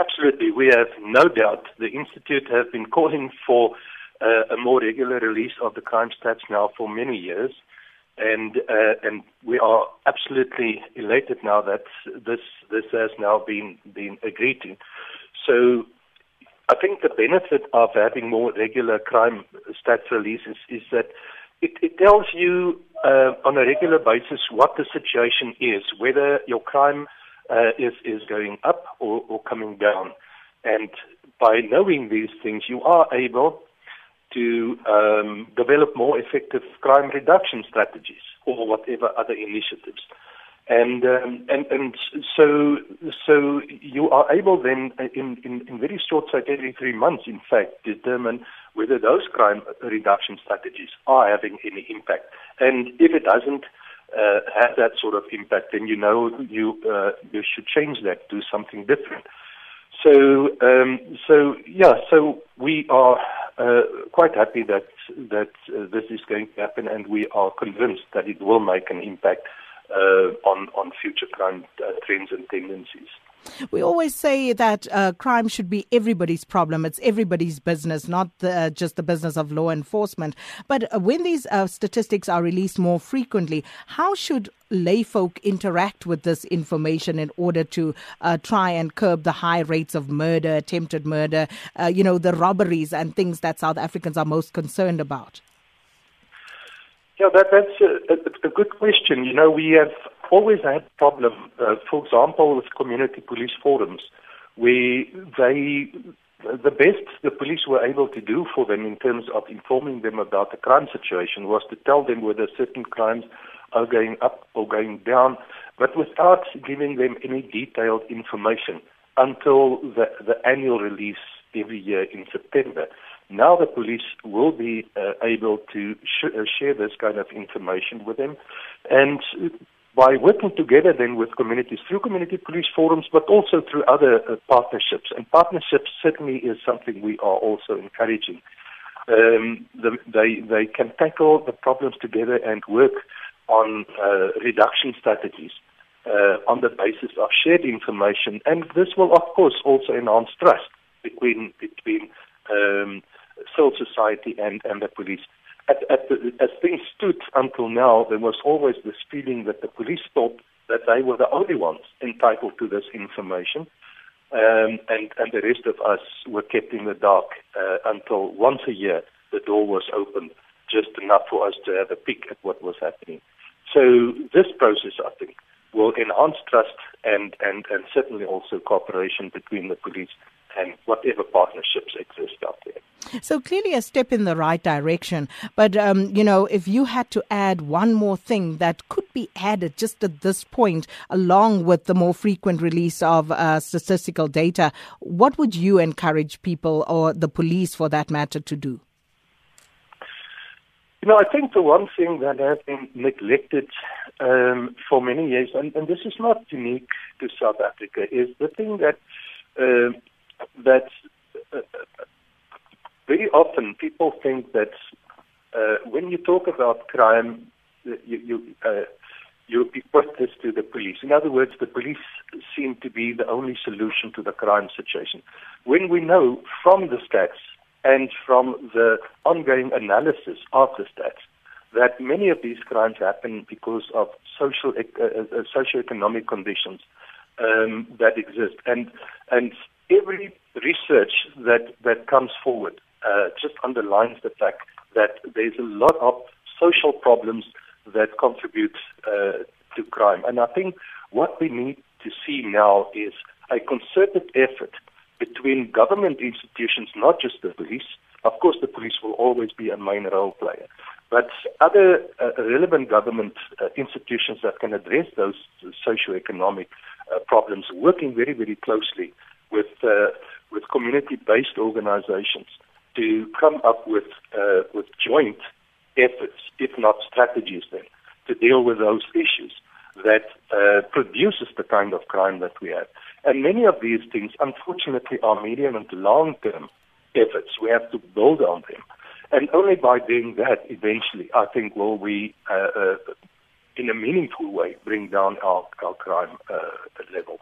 Absolutely. We have no doubt the Institute have been calling for uh, a more regular release of the crime stats now for many years. And uh, and we are absolutely elated now that this this has now been been agreed to. So I think the benefit of having more regular crime stats releases is that it, it tells you uh, on a regular basis what the situation is, whether your crime uh, is is going up or, or coming down, and by knowing these things, you are able to um, develop more effective crime reduction strategies or whatever other initiatives. And, um, and, and so, so you are able then in, in, in very short, like every three months, in fact, determine whether those crime reduction strategies are having any impact. And if it doesn't uh, have that sort of impact, then you know you, uh, you should change that, do something different. So, um, so yeah, so we are uh, quite happy that that uh, this is going to happen, and we are convinced that it will make an impact uh, on on future crime uh, trends and tendencies. We always say that uh, crime should be everybody's problem. It's everybody's business, not the, uh, just the business of law enforcement. But uh, when these uh, statistics are released more frequently, how should layfolk interact with this information in order to uh, try and curb the high rates of murder, attempted murder, you know, the robberies and things that South Africans are most concerned about? Yeah, that, that's a, a, a good question. You know, we have always had a problem, uh, for example, with community police forums, where they, the best the police were able to do for them in terms of informing them about the crime situation was to tell them whether certain crimes are going up or going down, but without giving them any detailed information until the, the annual release every year in September. Now the police will be uh, able to sh- uh, share this kind of information with them, and by working together then with communities through community police forums, but also through other uh, partnerships. And partnerships certainly is something we are also encouraging. Um, the, they they can tackle the problems together and work on uh, reduction strategies uh, on the basis of shared information, and this will of course also enhance trust between between um, civil society and, and the police. At, at the, as things stood until now, there was always this feeling that the police thought that they were the only ones entitled to this information, um, and, and the rest of us were kept in the dark uh, until once a year the door was opened, just enough for us to have a peek at what was happening. So this process, I think, will enhance trust and, and, and certainly also cooperation between the police and whatever partnerships exist out there. So clearly a step in the right direction. But, um, you know, if you had to add one more thing that could be added just at this point, along with the more frequent release of uh, statistical data, what would you encourage people or the police for that matter to do? You know, I think the one thing that has been neglected um, for many years, and, and, this is not unique to South Africa, is the thing that uh, that uh, very often people think that uh, when you talk about crime, you you, uh, you equate this to the police. In other words, the police seem to be the only solution to the crime situation. When we know from the stats and from the ongoing analysis of the stats that many of these crimes happen because of social uh, uh, socioeconomic conditions um, that exist, and and every research that, that comes forward uh, just underlines the fact that there's a lot of social problems that contribute uh, to crime. And I think what we need to see now is a concerted effort between government institutions, not just the police. Of course, the police will always be a main role player, but other uh, relevant government uh, institutions that can address those socio-economic uh, problems, working very, very closely community-based organizations to come up with uh, with joint efforts, if not strategies, then to deal with those issues that uh, produces the kind of crime that we have. And many of these things, unfortunately, are medium and long-term efforts. We have to build on them. And only by doing that, eventually, I think, will we, uh, uh, in a meaningful way, bring down our, our crime uh, levels.